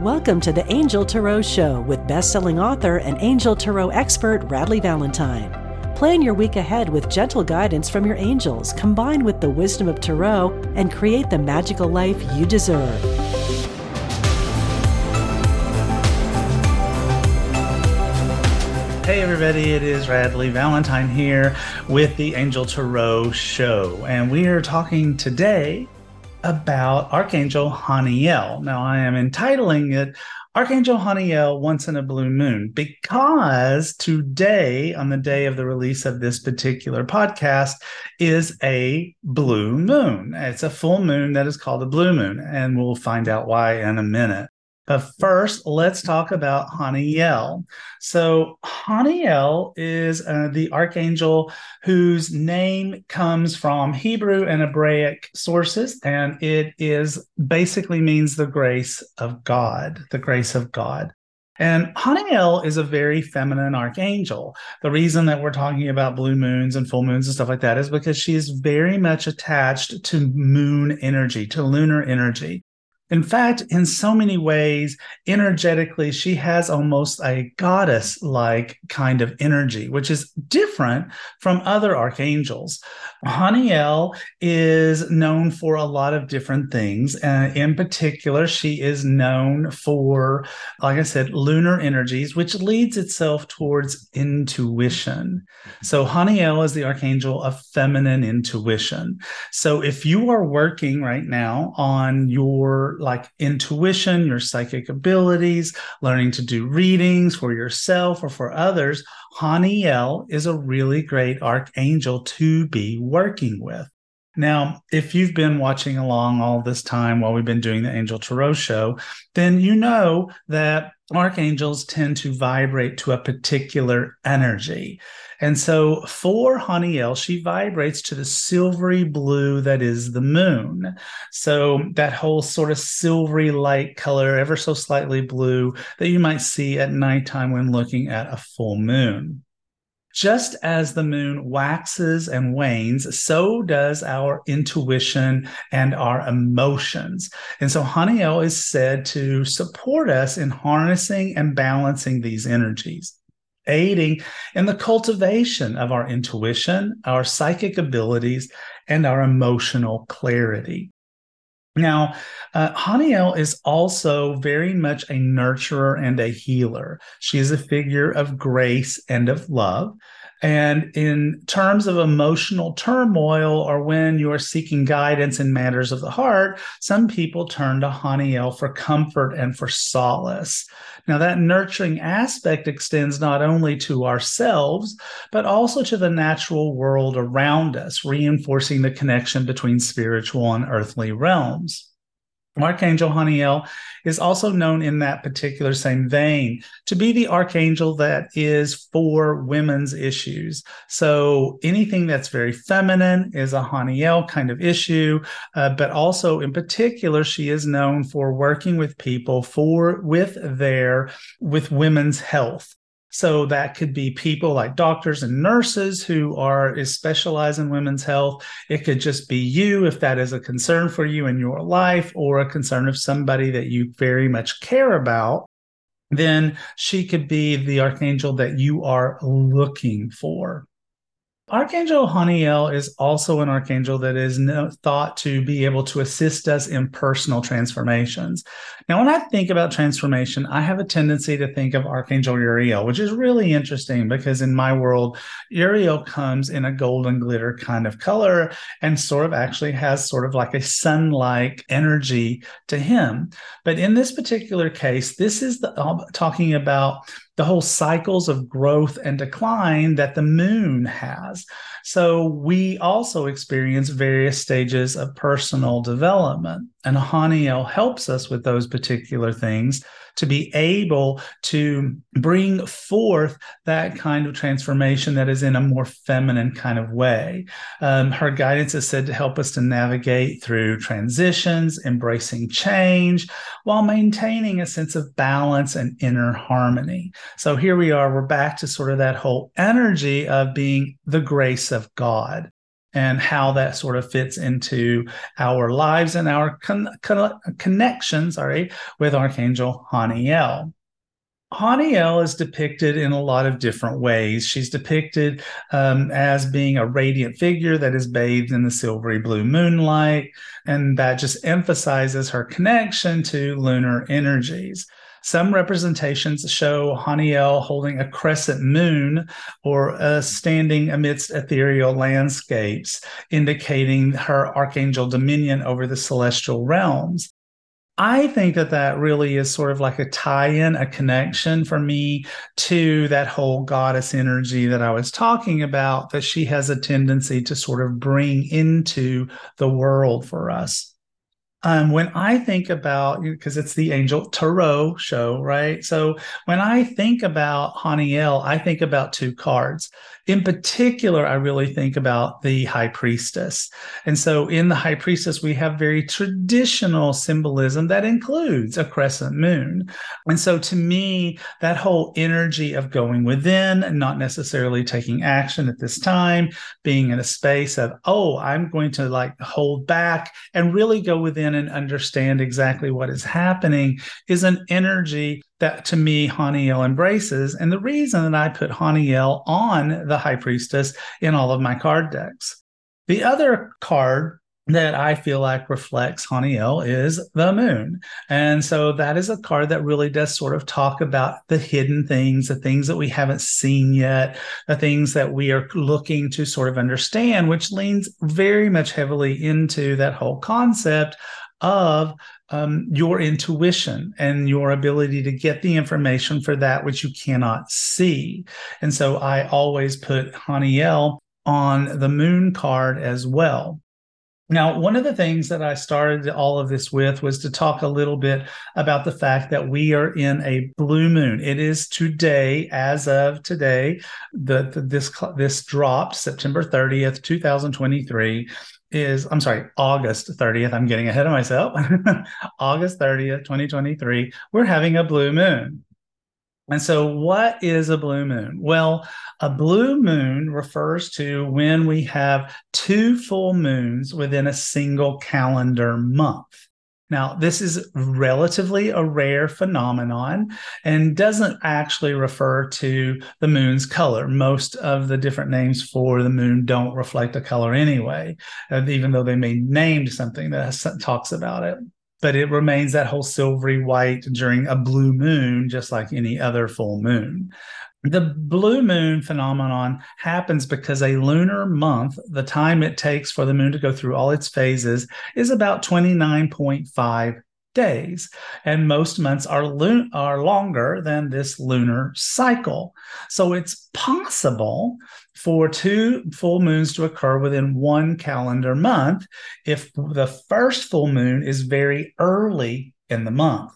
Welcome to the Angel Tarot Show with best-selling author and Angel Tarot expert Radley Valentine. Plan your week ahead with gentle guidance from your angels, combined with the wisdom of Tarot, and create the magical life you deserve. Hey everybody, it is Radley Valentine here with the Angel Tarot Show, and we are talking today about Archangel Haniel. Now, I am entitling it Archangel Haniel Once in a Blue Moon because today, on the day of the release of this particular podcast, is a blue moon. It's a full moon that is called a blue moon, and we'll find out why in a minute. But first, let's talk about Haniel. So, Haniel is uh, the archangel whose name comes from Hebrew and Hebraic sources, and it is basically means the grace of God, the grace of God. And Haniel is a very feminine archangel. The reason that we're talking about blue moons and full moons and stuff like that is because she is very much attached to moon energy, to lunar energy. In fact, in so many ways, energetically, she has almost a goddess like kind of energy, which is different from other archangels. Haniel is known for a lot of different things. Uh, in particular, she is known for, like I said, lunar energies, which leads itself towards intuition. So, Haniel is the archangel of feminine intuition. So, if you are working right now on your like intuition, your psychic abilities, learning to do readings for yourself or for others, Haniel is a really great archangel to be working with. Now, if you've been watching along all this time while we've been doing the Angel Tarot show, then you know that archangels tend to vibrate to a particular energy. And so for Haniel, she vibrates to the silvery blue that is the moon. So that whole sort of silvery light color, ever so slightly blue, that you might see at nighttime when looking at a full moon. Just as the moon waxes and wanes, so does our intuition and our emotions. And so Haniel is said to support us in harnessing and balancing these energies aiding in the cultivation of our intuition, our psychic abilities, and our emotional clarity. Now, uh, Haniel is also very much a nurturer and a healer. She is a figure of grace and of love. And in terms of emotional turmoil or when you are seeking guidance in matters of the heart, some people turn to Haniel for comfort and for solace. Now, that nurturing aspect extends not only to ourselves, but also to the natural world around us, reinforcing the connection between spiritual and earthly realms. Archangel Haniel is also known in that particular same vein to be the archangel that is for women's issues. So anything that's very feminine is a Haniel kind of issue, uh, but also in particular, she is known for working with people for with their with women's health. So that could be people like doctors and nurses who are is specialize in women's health. It could just be you if that is a concern for you in your life or a concern of somebody that you very much care about. then she could be the archangel that you are looking for. Archangel Haniel is also an archangel that is thought to be able to assist us in personal transformations. Now, when I think about transformation, I have a tendency to think of Archangel Uriel, which is really interesting because in my world, Uriel comes in a golden glitter kind of color and sort of actually has sort of like a sun like energy to him. But in this particular case, this is the, uh, talking about the whole cycles of growth and decline that the moon has. So we also experience various stages of personal development. And Haniel helps us with those particular things to be able to bring forth that kind of transformation that is in a more feminine kind of way. Um, her guidance is said to help us to navigate through transitions, embracing change, while maintaining a sense of balance and inner harmony. So here we are, we're back to sort of that whole energy of being the grace of God and how that sort of fits into our lives and our con- con- connections, sorry, with Archangel Haniel. Haniel is depicted in a lot of different ways. She's depicted um, as being a radiant figure that is bathed in the silvery blue moonlight, and that just emphasizes her connection to lunar energies. Some representations show Haniel holding a crescent moon or uh, standing amidst ethereal landscapes, indicating her archangel dominion over the celestial realms. I think that that really is sort of like a tie in, a connection for me to that whole goddess energy that I was talking about, that she has a tendency to sort of bring into the world for us. Um, when I think about because it's the Angel Tarot show, right? So when I think about Haniel, I think about two cards. In particular, I really think about the high priestess. And so in the high priestess, we have very traditional symbolism that includes a crescent moon. And so to me, that whole energy of going within and not necessarily taking action at this time, being in a space of, oh, I'm going to like hold back and really go within and understand exactly what is happening is an energy that to me Haniel embraces. And the reason that I put Haniel on the High Priestess in all of my card decks. The other card that I feel like reflects Haniel is the moon. And so that is a card that really does sort of talk about the hidden things, the things that we haven't seen yet, the things that we are looking to sort of understand, which leans very much heavily into that whole concept of um, your intuition and your ability to get the information for that which you cannot see. And so I always put Haniel on the moon card as well. Now, one of the things that I started all of this with was to talk a little bit about the fact that we are in a blue moon. It is today, as of today, the, the this this dropped September 30th, 2023 is I'm sorry, August 30th. I'm getting ahead of myself. August 30th, 2023. We're having a blue moon. And so, what is a blue moon? Well, a blue moon refers to when we have two full moons within a single calendar month. Now, this is relatively a rare phenomenon and doesn't actually refer to the moon's color. Most of the different names for the moon don't reflect a color anyway, uh, even though they may named something that talks about it. But it remains that whole silvery white during a blue moon, just like any other full moon. The blue moon phenomenon happens because a lunar month, the time it takes for the moon to go through all its phases, is about 29.5 days. And most months are, lo- are longer than this lunar cycle. So it's possible for two full moons to occur within one calendar month if the first full moon is very early in the month.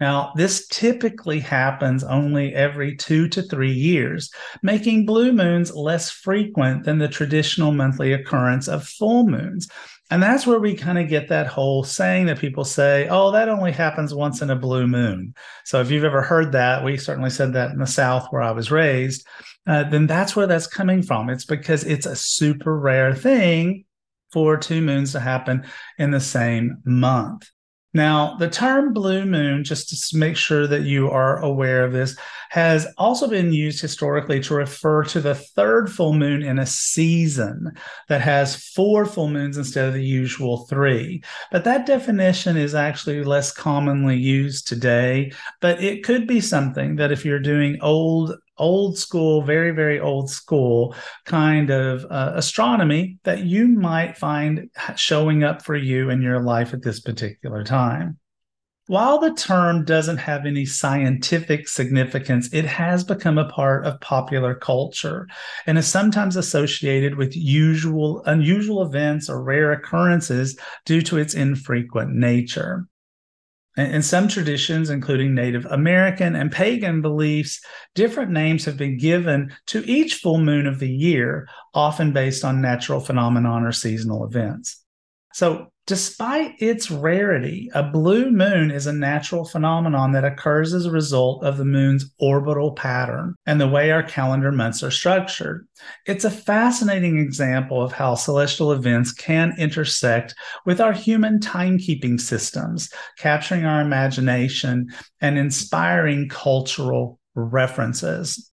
Now, this typically happens only every two to three years, making blue moons less frequent than the traditional monthly occurrence of full moons. And that's where we kind of get that whole saying that people say, oh, that only happens once in a blue moon. So if you've ever heard that, we certainly said that in the South where I was raised, uh, then that's where that's coming from. It's because it's a super rare thing for two moons to happen in the same month. Now, the term blue moon, just to make sure that you are aware of this, has also been used historically to refer to the third full moon in a season that has four full moons instead of the usual three. But that definition is actually less commonly used today. But it could be something that if you're doing old old school, very, very old school kind of uh, astronomy that you might find showing up for you in your life at this particular time. While the term doesn't have any scientific significance, it has become a part of popular culture and is sometimes associated with usual unusual events or rare occurrences due to its infrequent nature. In some traditions, including Native American and pagan beliefs, different names have been given to each full moon of the year, often based on natural phenomenon or seasonal events. So, Despite its rarity, a blue moon is a natural phenomenon that occurs as a result of the moon's orbital pattern and the way our calendar months are structured. It's a fascinating example of how celestial events can intersect with our human timekeeping systems, capturing our imagination and inspiring cultural references.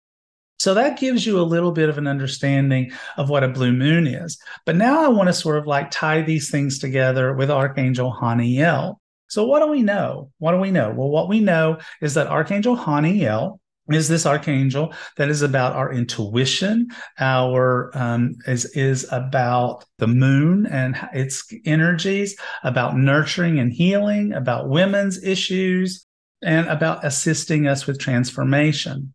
So that gives you a little bit of an understanding of what a blue moon is. But now I want to sort of like tie these things together with Archangel Haniel. So what do we know? What do we know? Well, what we know is that Archangel Haniel is this archangel that is about our intuition our um, is is about the moon and its energies about nurturing and healing about women's issues and about assisting us with transformation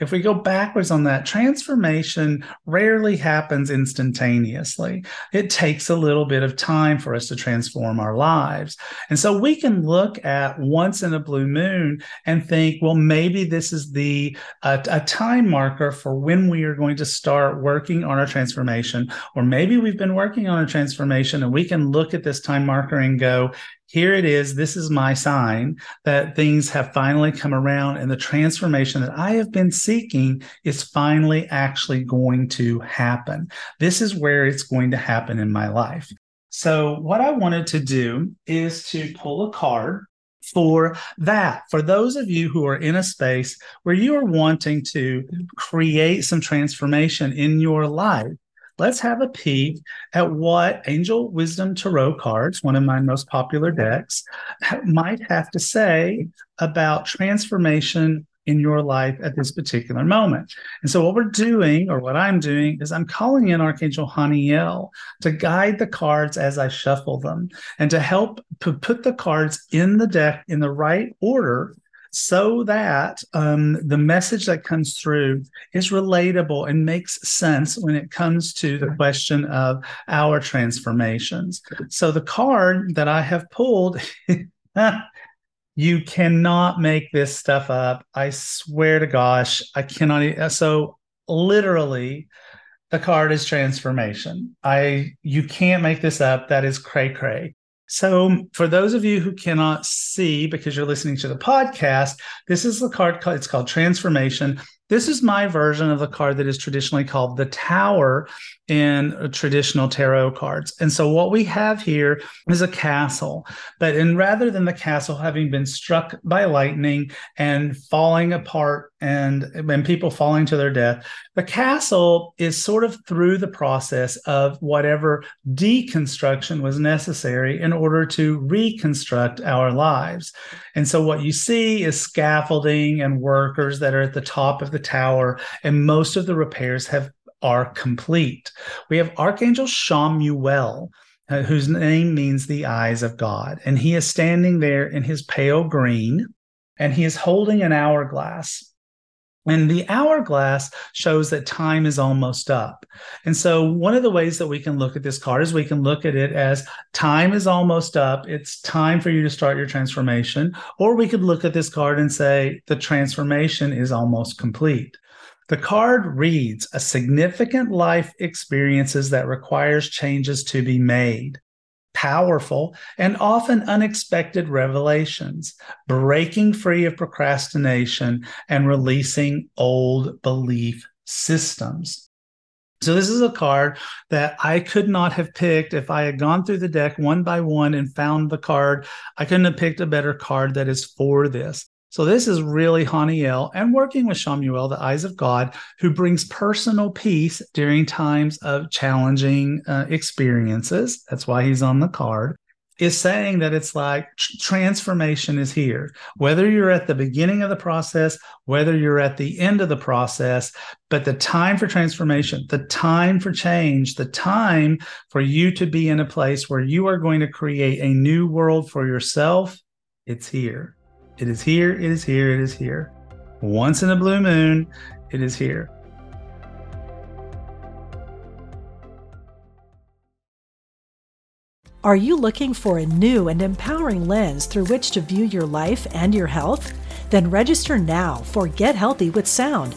if we go backwards on that, transformation rarely happens instantaneously. It takes a little bit of time for us to transform our lives. And so we can look at once in a blue moon and think, well, maybe this is the uh, a time marker for when we are going to start working on our transformation. Or maybe we've been working on a transformation and we can look at this time marker and go, here it is. This is my sign that things have finally come around and the transformation that I have been seeking is finally actually going to happen. This is where it's going to happen in my life. So, what I wanted to do is to pull a card for that. For those of you who are in a space where you are wanting to create some transformation in your life, let's have a peek at what Angel Wisdom Tarot cards, one of my most popular decks, might have to say about transformation in your life at this particular moment. And so, what we're doing, or what I'm doing, is I'm calling in Archangel Haniel to guide the cards as I shuffle them and to help to put the cards in the deck in the right order so that um, the message that comes through is relatable and makes sense when it comes to the question of our transformations. So, the card that I have pulled. you cannot make this stuff up. I swear to gosh, I cannot. So literally, the card is transformation. I you can't make this up. That is cray cray. So, for those of you who cannot see because you're listening to the podcast, this is the card. It's called Transformation. This is my version of the card that is traditionally called the Tower in traditional tarot cards. And so what we have here is a castle, but in rather than the castle having been struck by lightning and falling apart and and people falling to their death, the castle is sort of through the process of whatever deconstruction was necessary in order to reconstruct our lives. And so what you see is scaffolding and workers that are at the top of the tower and most of the repairs have are complete. We have Archangel Chamuel, uh, whose name means the eyes of God. And he is standing there in his pale green, and he is holding an hourglass. And the hourglass shows that time is almost up. And so, one of the ways that we can look at this card is we can look at it as time is almost up. It's time for you to start your transformation. Or we could look at this card and say the transformation is almost complete. The card reads a significant life experiences that requires changes to be made. Powerful and often unexpected revelations, breaking free of procrastination and releasing old belief systems. So this is a card that I could not have picked if I had gone through the deck one by one and found the card. I couldn't have picked a better card that is for this. So this is really Haniel and working with Chamuel, the eyes of God, who brings personal peace during times of challenging uh, experiences. That's why he's on the card is saying that it's like transformation is here, whether you're at the beginning of the process, whether you're at the end of the process, but the time for transformation, the time for change, the time for you to be in a place where you are going to create a new world for yourself, it's here. It is here. It is here. It is here. Once in a blue moon, it is here. Are you looking for a new and empowering lens through which to view your life and your health? Then register now for Get Healthy with Sound,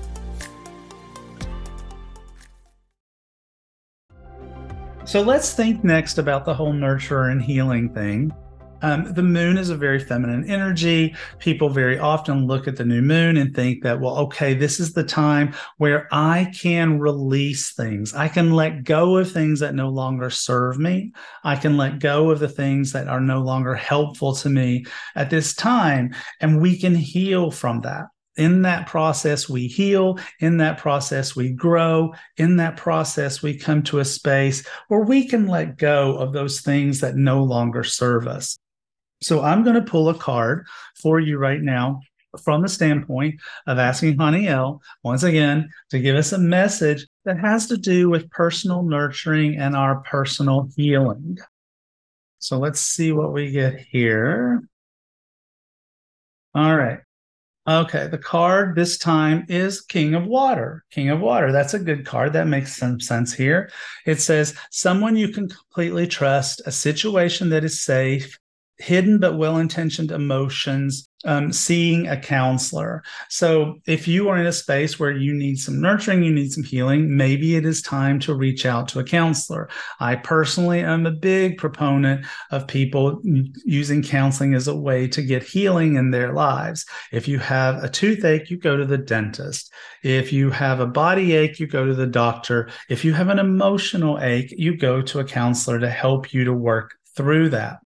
So let's think next about the whole nurture and healing thing. Um, the moon is a very feminine energy. People very often look at the new moon and think that, well, okay, this is the time where I can release things. I can let go of things that no longer serve me. I can let go of the things that are no longer helpful to me at this time. And we can heal from that. In that process, we heal. In that process, we grow. In that process, we come to a space where we can let go of those things that no longer serve us. So I'm going to pull a card for you right now from the standpoint of asking Haniel once again to give us a message that has to do with personal nurturing and our personal healing. So let's see what we get here. All right. Okay, the card this time is King of Water. King of Water. That's a good card. That makes some sense here. It says, someone you can completely trust, a situation that is safe, hidden but well intentioned emotions, um, seeing a counselor. So, if you are in a space where you need some nurturing, you need some healing, maybe it is time to reach out to a counselor. I personally am a big proponent of people using counseling as a way to get healing in their lives. If you have a toothache, you go to the dentist. If you have a body ache, you go to the doctor. If you have an emotional ache, you go to a counselor to help you to work through that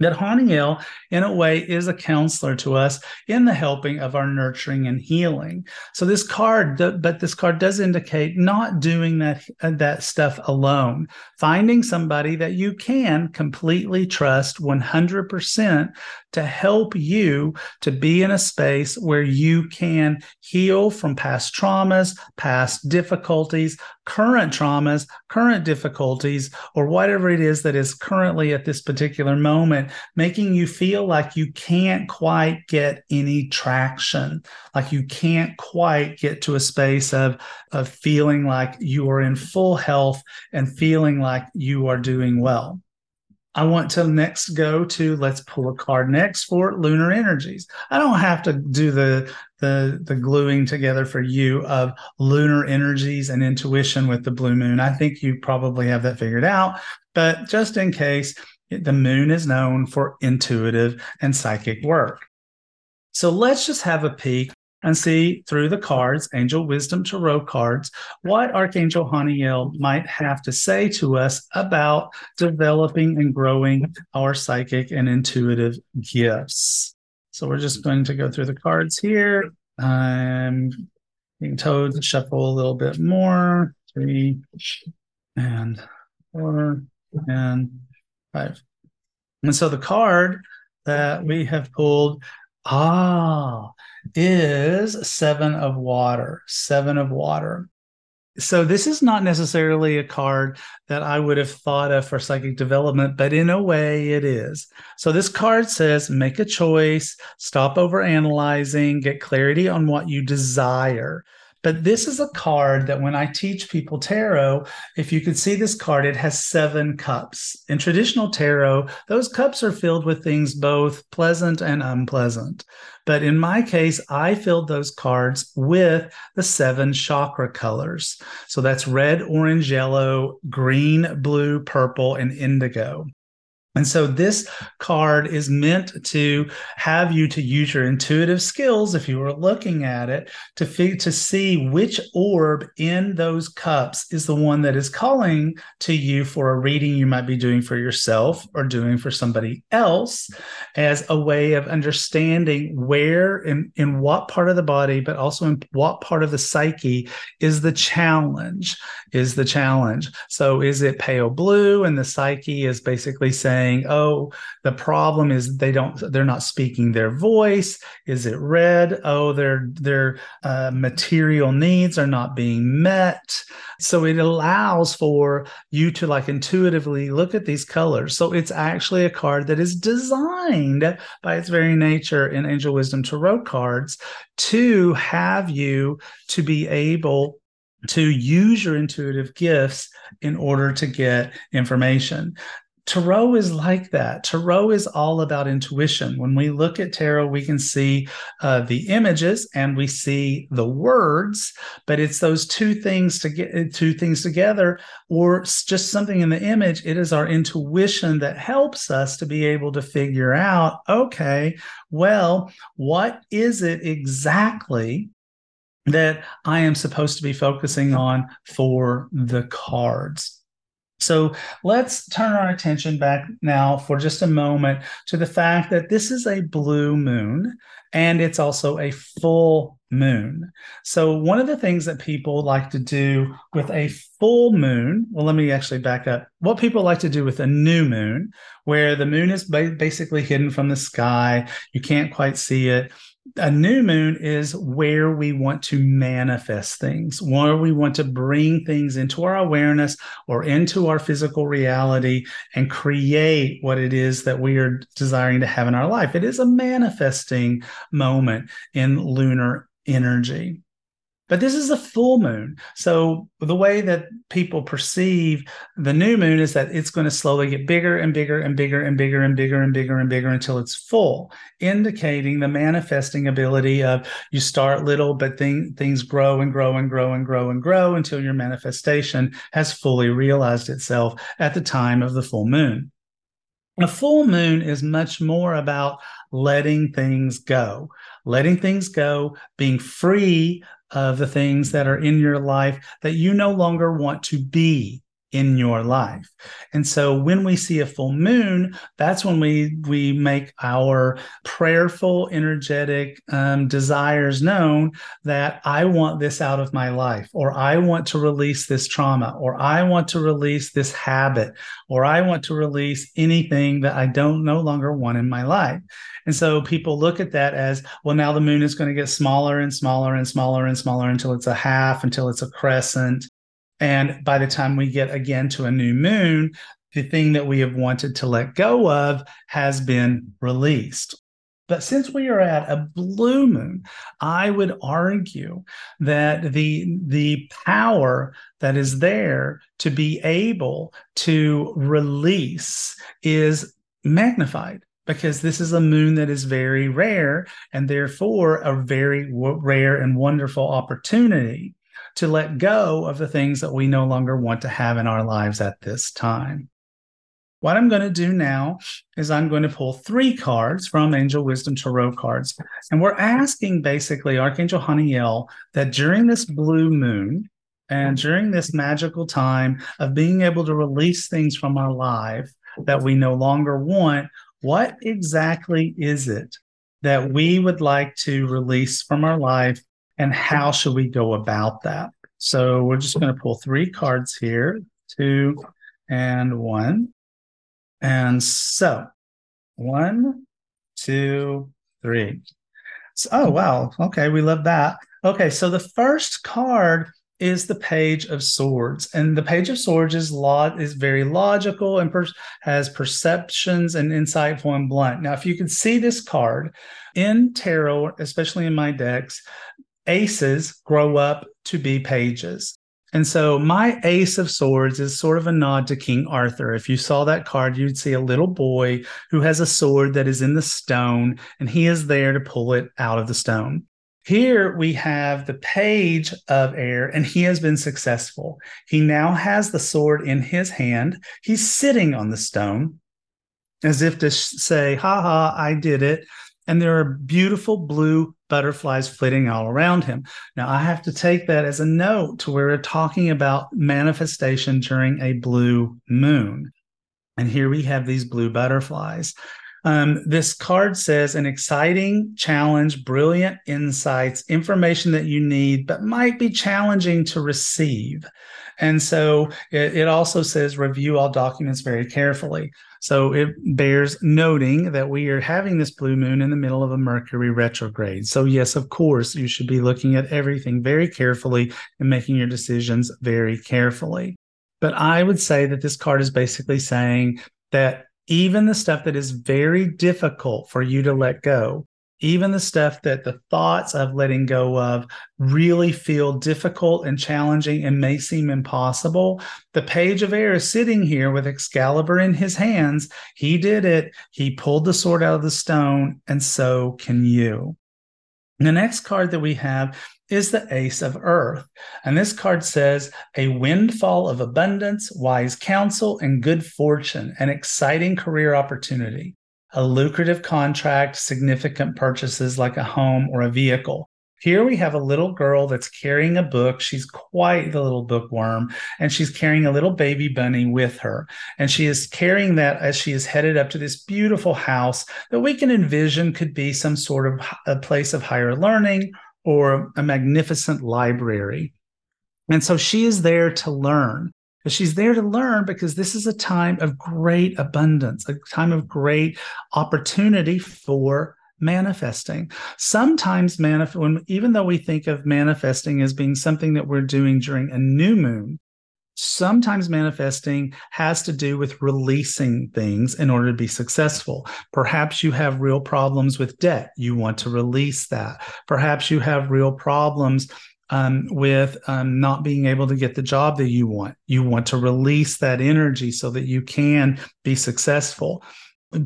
that Haniel, in a way, is a counselor to us in the helping of our nurturing and healing. So this card, but this card does indicate not doing that that stuff alone. Finding somebody that you can completely trust 100% to help you to be in a space where you can heal from past traumas, past difficulties, current traumas, current difficulties, or whatever it is that is currently at this particular moment, making you feel like you can't quite get any traction, like you can't quite get to a space of, of feeling like you are in full health and feeling like you are doing well. I want to next go to let's pull a card next for lunar energies. I don't have to do the the the gluing together for you of lunar energies and intuition with the blue moon. I think you probably have that figured out, but just in case, the moon is known for intuitive and psychic work. So let's just have a peek and see through the cards, Angel Wisdom Tarot cards, what Archangel Haniel might have to say to us about developing and growing our psychic and intuitive gifts. So we're just going to go through the cards here. I'm being told to shuffle a little bit more. Three and four and And so the card that we have pulled Ah, is seven of water, seven of water. So this is not necessarily a card that I would have thought of for psychic development, but in a way it is. So this card says make a choice, stop over analyzing, get clarity on what you desire. But this is a card that when I teach people tarot, if you could see this card, it has seven cups. In traditional tarot, those cups are filled with things both pleasant and unpleasant. But in my case, I filled those cards with the seven chakra colors. So that's red, orange, yellow, green, blue, purple, and indigo. And so this card is meant to have you to use your intuitive skills, if you were looking at it, to to see which orb in those cups is the one that is calling to you for a reading you might be doing for yourself or doing for somebody else as a way of understanding where in, in what part of the body, but also in what part of the psyche is the challenge, is the challenge. So is it pale blue and the psyche is basically saying, saying, "Oh, the problem is they don't they're not speaking their voice." Is it red? Oh, their their uh, material needs are not being met. So it allows for you to like intuitively look at these colors. So it's actually a card that is designed by its very nature in Angel Wisdom Tarot cards to have you to be able to use your intuitive gifts in order to get information. Tarot is like that. Tarot is all about intuition. When we look at tarot, we can see uh, the images and we see the words, but it's those two things to get two things together, or just something in the image. It is our intuition that helps us to be able to figure out, okay, well, what is it exactly that I am supposed to be focusing on for the cards? So let's turn our attention back now for just a moment to the fact that this is a blue moon and it's also a full moon. So, one of the things that people like to do with a full moon, well, let me actually back up. What people like to do with a new moon, where the moon is basically hidden from the sky, you can't quite see it a new moon is where we want to manifest things, where we want to bring things into our awareness or into our physical reality and create what it is that we are desiring to have in our life. It is a manifesting moment in lunar energy. But this is a full moon. So the way that people perceive the new moon is that it's going to slowly get bigger and bigger and bigger and bigger and bigger and bigger and bigger until it's full, indicating the manifesting ability of you start little, but thing, things grow and grow and grow and grow and grow until your manifestation has fully realized itself at the time of the full moon. A full moon is much more about letting things go, letting things go, being free of the things that are in your life that you no longer want to be in your life. And so when we see a full moon, that's when we we make our prayerful, energetic um, desires known that I want this out of my life, or I want to release this trauma, or I want to release this habit, or I want to release anything that I don't no longer want in my life. And so people look at that as, well, now the moon is going to get smaller and smaller and smaller and smaller until it's a half, until it's a crescent. And by the time we get again to a new moon, the thing that we have wanted to let go of has been released. But since we are at a blue moon, I would argue that the, the power that is there to be able to release is magnified because this is a moon that is very rare and therefore a very w- rare and wonderful opportunity to let go of the things that we no longer want to have in our lives at this time. What I'm going to do now is I'm going to pull three cards from Angel Wisdom Tarot cards. And we're asking basically Archangel Haniel that during this blue moon and during this magical time of being able to release things from our life that we no longer want, what exactly is it that we would like to release from our life and how should we go about that? So we're just going to pull three cards here, two and one. And so one, two, three. So, oh, wow. Okay. We love that. Okay. So the first card is the page of swords and the page of swords is law is very logical and per- has perceptions and insightful and blunt now if you can see this card in tarot especially in my decks aces grow up to be pages. And so my ace of swords is sort of a nod to King Arthur. If you saw that card, you'd see a little boy who has a sword that is in the stone, and he is there to pull it out of the stone. Here we have the page of air, and he has been successful. He now has the sword in his hand. He's sitting on the stone as if to say, Ha ha, I did it. And there are beautiful blue butterflies flitting all around him. Now, I have to take that as a note to where we're talking about manifestation during a blue moon. And here we have these blue butterflies. Um, this card says an exciting challenge, brilliant insights, information that you need, but might be challenging to receive. And so it, it also says review all documents very carefully. So it bears noting that we are having this blue moon in the middle of a Mercury retrograde. So, yes, of course, you should be looking at everything very carefully and making your decisions very carefully. But I would say that this card is basically saying that even the stuff that is very difficult for you to let go, even the stuff that the thoughts of letting go of really feel difficult and challenging and may seem impossible. The page of air is sitting here with Excalibur in his hands. He did it. He pulled the sword out of the stone, and so can you. The next card that we have is the Ace of Earth. And this card says a windfall of abundance, wise counsel, and good fortune, an exciting career opportunity, a lucrative contract, significant purchases like a home or a vehicle. Here we have a little girl that's carrying a book. She's quite the little bookworm, and she's carrying a little baby bunny with her. And she is carrying that as she is headed up to this beautiful house that we can envision could be some sort of a place of higher learning or a magnificent library. And so she is there to learn. But she's there to learn because this is a time of great abundance, a time of great opportunity for manifesting. Sometimes manif- when even though we think of manifesting as being something that we're doing during a new moon, sometimes manifesting has to do with releasing things in order to be successful. Perhaps you have real problems with debt. You want to release that. Perhaps you have real problems um, with um, not being able to get the job that you want. You want to release that energy so that you can be successful.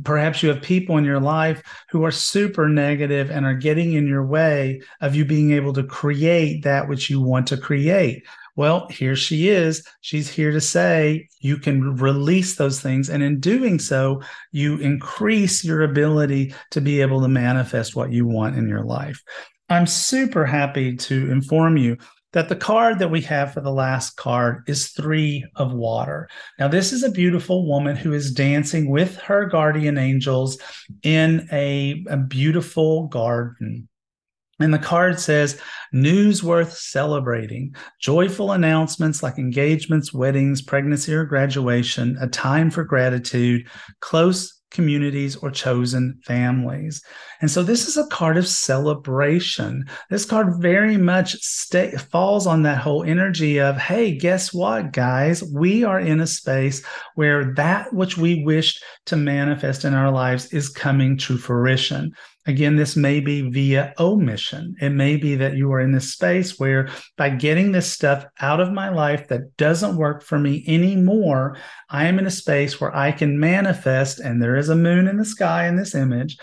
Perhaps you have people in your life who are super negative and are getting in your way of you being able to create that which you want to create. Well, here she is. She's here to say you can release those things. And in doing so, you increase your ability to be able to manifest what you want in your life. I'm super happy to inform you that the card that we have for the last card is three of water. Now, this is a beautiful woman who is dancing with her guardian angels in a, a beautiful garden. And the card says, news worth celebrating, joyful announcements like engagements, weddings, pregnancy, or graduation, a time for gratitude, close communities or chosen families. And so this is a card of celebration. This card very much stay, falls on that whole energy of, hey, guess what, guys? We are in a space where that which we wished to manifest in our lives is coming to fruition. Again, this may be via omission. It may be that you are in this space where by getting this stuff out of my life that doesn't work for me anymore, I am in a space where I can manifest, and there is a moon in the sky in this image,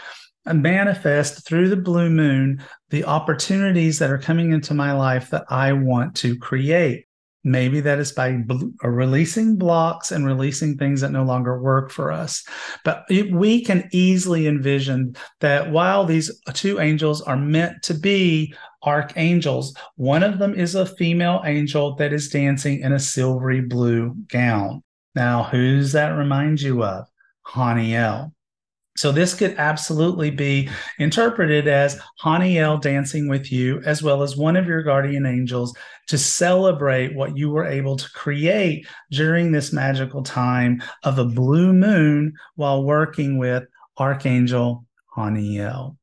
manifest through the blue moon the opportunities that are coming into my life that I want to create. Maybe that is by bl- uh, releasing blocks and releasing things that no longer work for us. But it, we can easily envision that while these two angels are meant to be archangels, one of them is a female angel that is dancing in a silvery blue gown. Now, who's that remind you of? Haniel. So this could absolutely be interpreted as Haniel dancing with you, as well as one of your guardian angels to celebrate what you were able to create during this magical time of a blue moon while working with Archangel Haniel.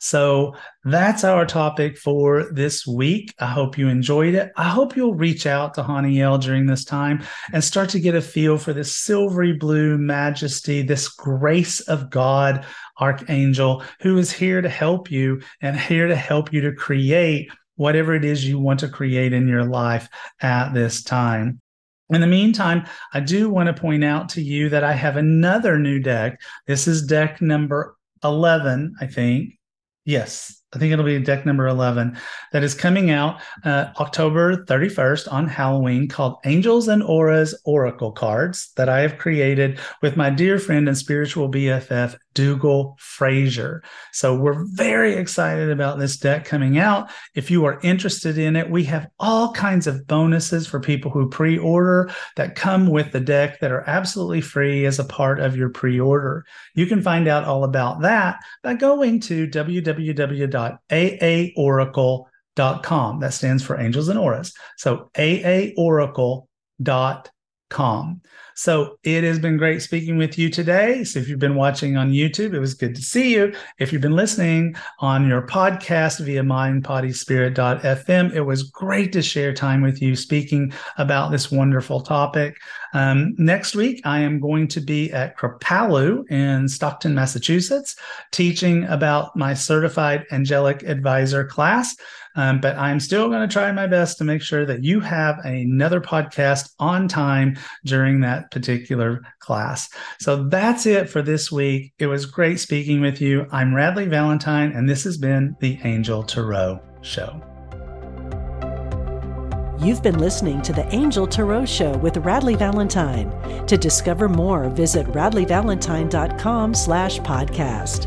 So that's our topic for this week. I hope you enjoyed it. I hope you'll reach out to Haniel during this time and start to get a feel for this silvery blue majesty, this grace of God, Archangel, who is here to help you and here to help you to create whatever it is you want to create in your life at this time. In the meantime, I do want to point out to you that I have another new deck. This is deck number 11, I think. Yes, I think it'll be deck number 11 that is coming out uh, October 31st on Halloween called Angels and Auras Oracle Cards that I have created with my dear friend and spiritual BFF, Dougall Fraser. So we're very excited about this deck coming out. If you are interested in it, we have all kinds of bonuses for people who pre order that come with the deck that are absolutely free as a part of your pre order. You can find out all about that by going to www aaoracle.com. That stands for Angels and Auras. So aaoracle.com. So it has been great speaking with you today. So if you've been watching on YouTube, it was good to see you. If you've been listening on your podcast via mindbodyspirit.fm, it was great to share time with you speaking about this wonderful topic. Um, next week, I am going to be at Kripalu in Stockton, Massachusetts, teaching about my certified angelic advisor class. Um, but I'm still going to try my best to make sure that you have another podcast on time during that particular class. So that's it for this week. It was great speaking with you. I'm Radleigh Valentine, and this has been the Angel Tarot Show. You've been listening to the Angel Tarot Show with Radleigh Valentine. To discover more, visit radleighvalentine.com slash podcast.